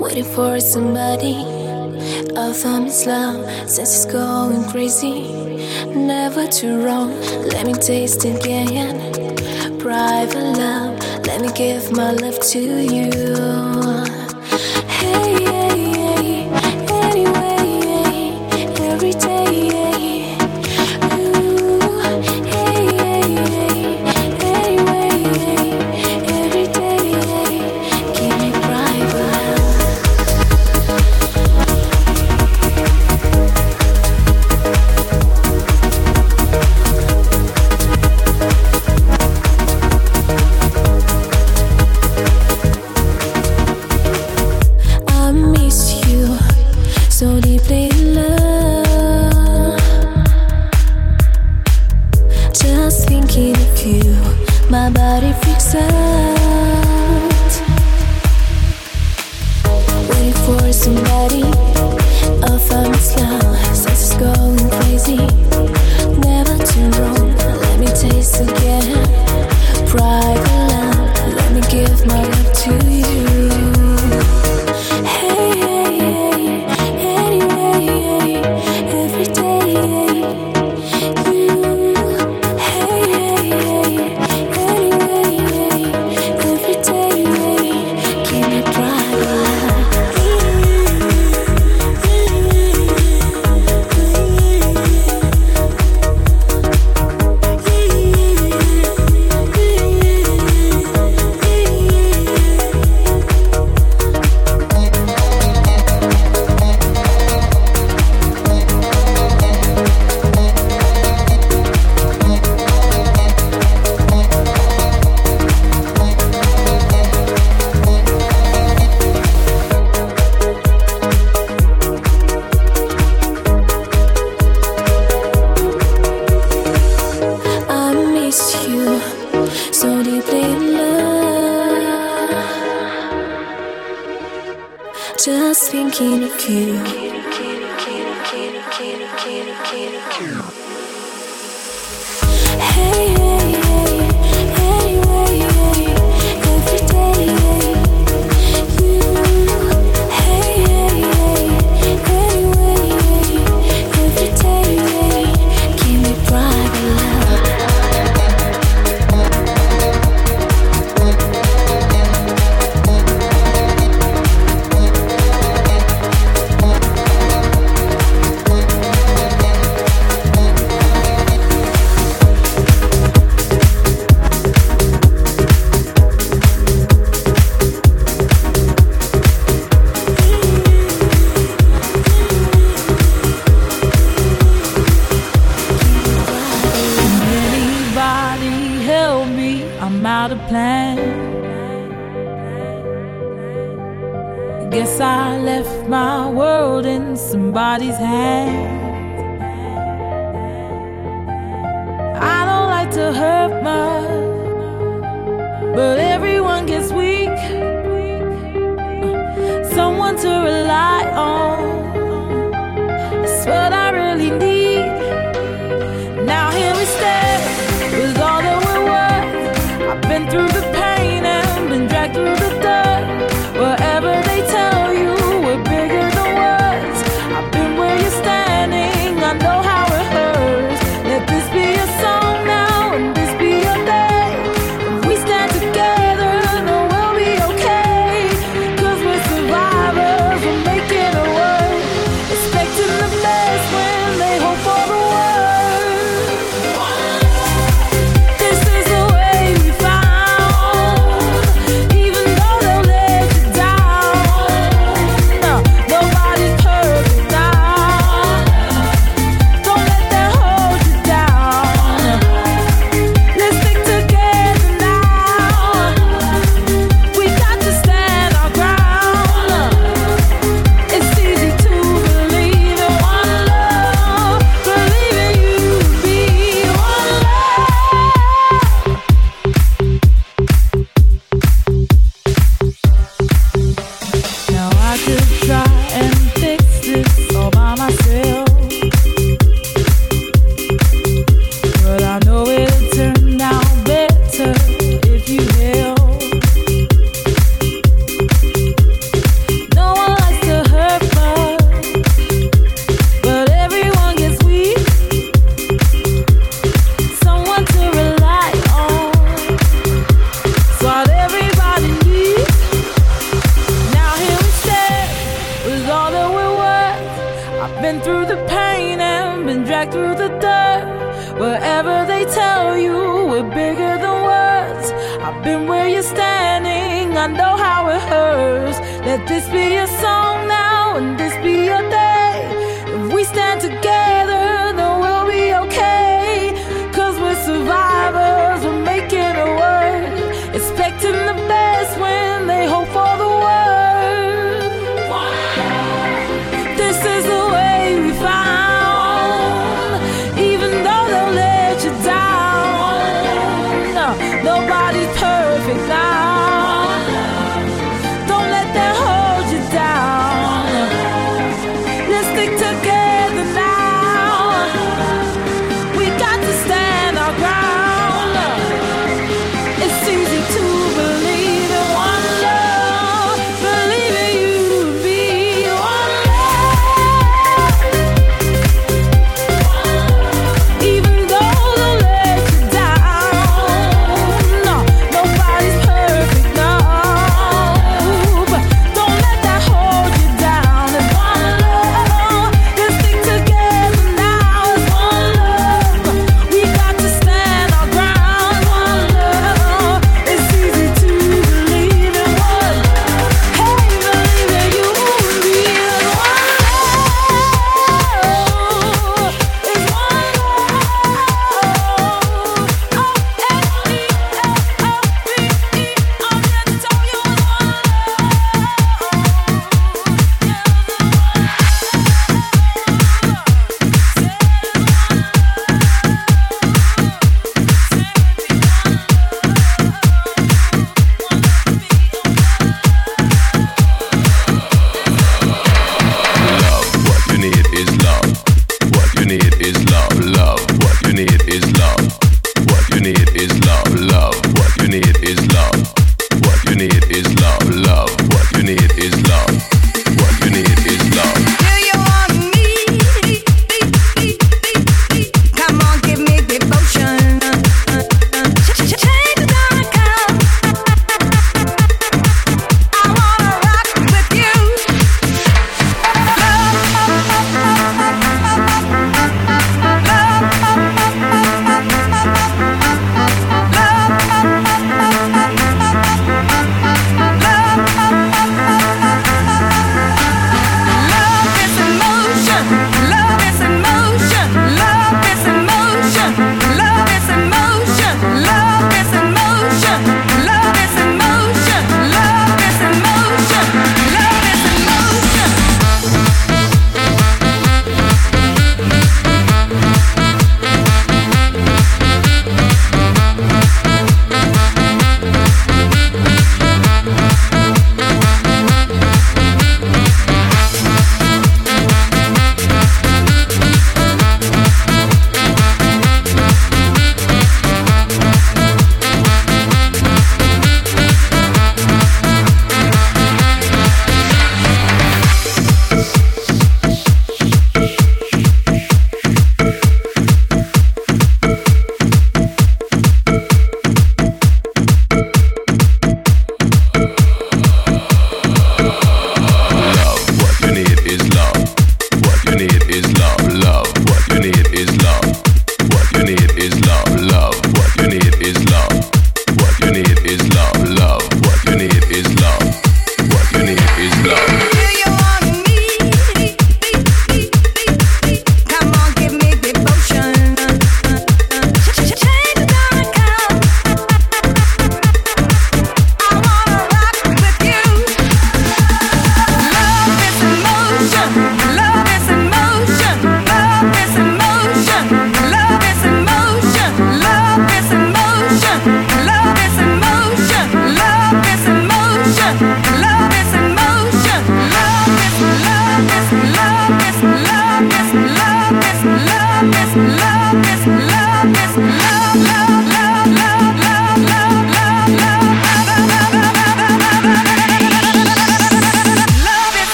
Waiting for somebody. I found his love since it's going crazy. Never too wrong. Let me taste again. Private love. Let me give my love to you. Been through the pain and been dragged through the dirt. Wherever they tell you, we're bigger than words. I've been where you're standing, I know how it hurts. Let this be your song now, and this be your day. If we stand together.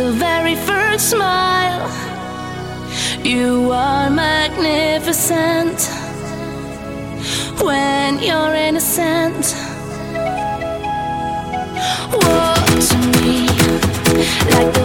the very first smile. You are magnificent when you're innocent. Walk to me, like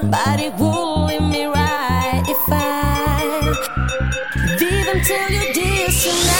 somebody leave me right if I leave until you disappear.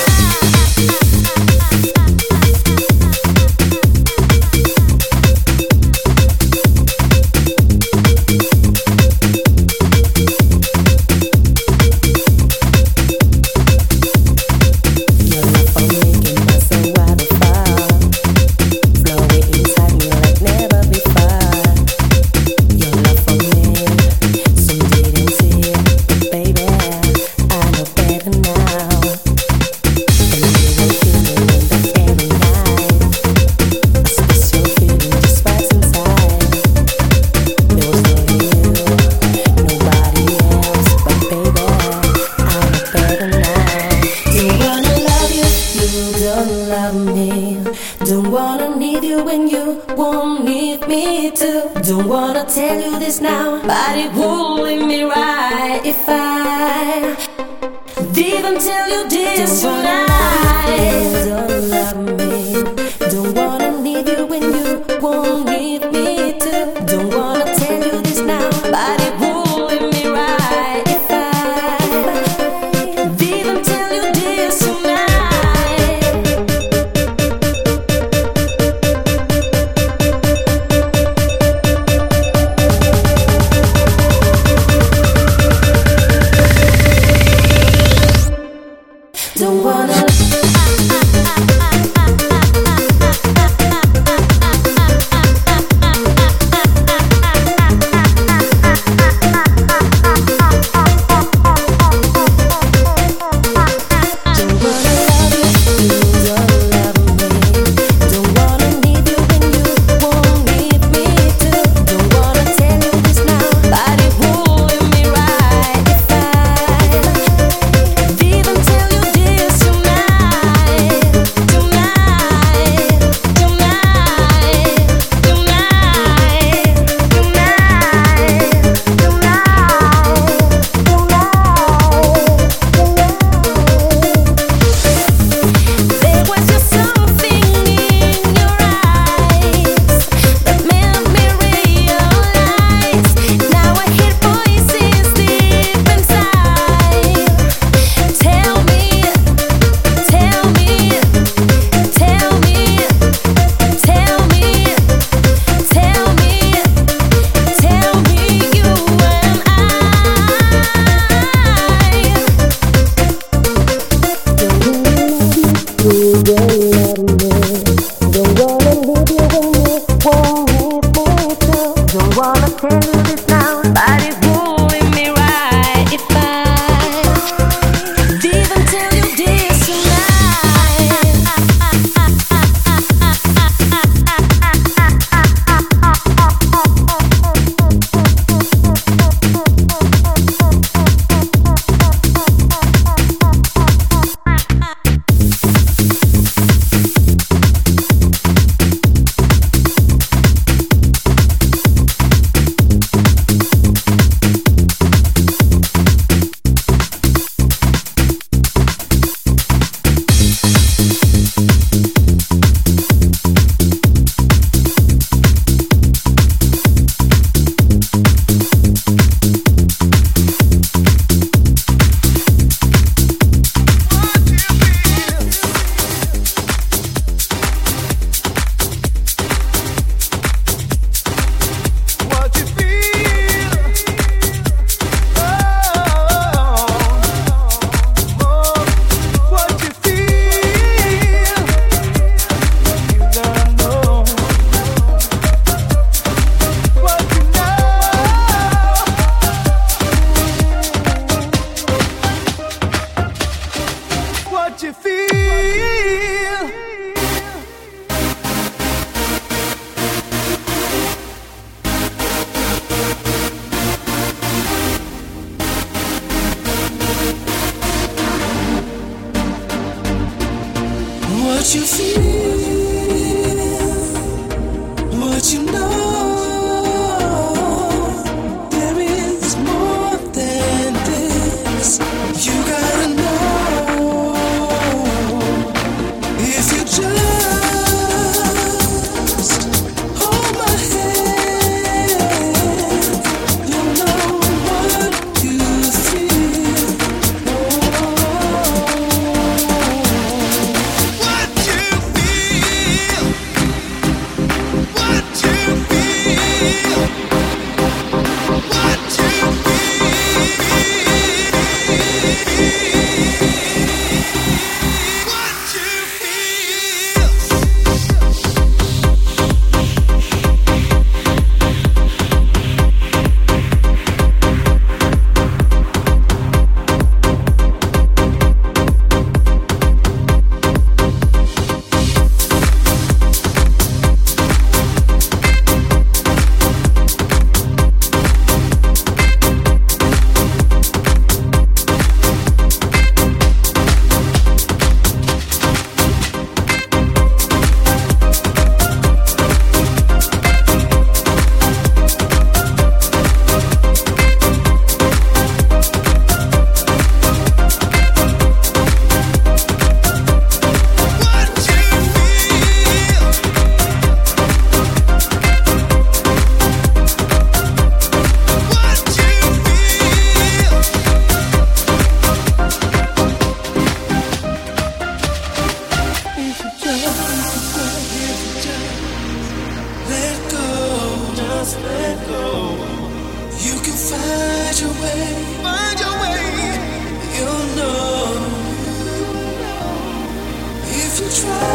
Try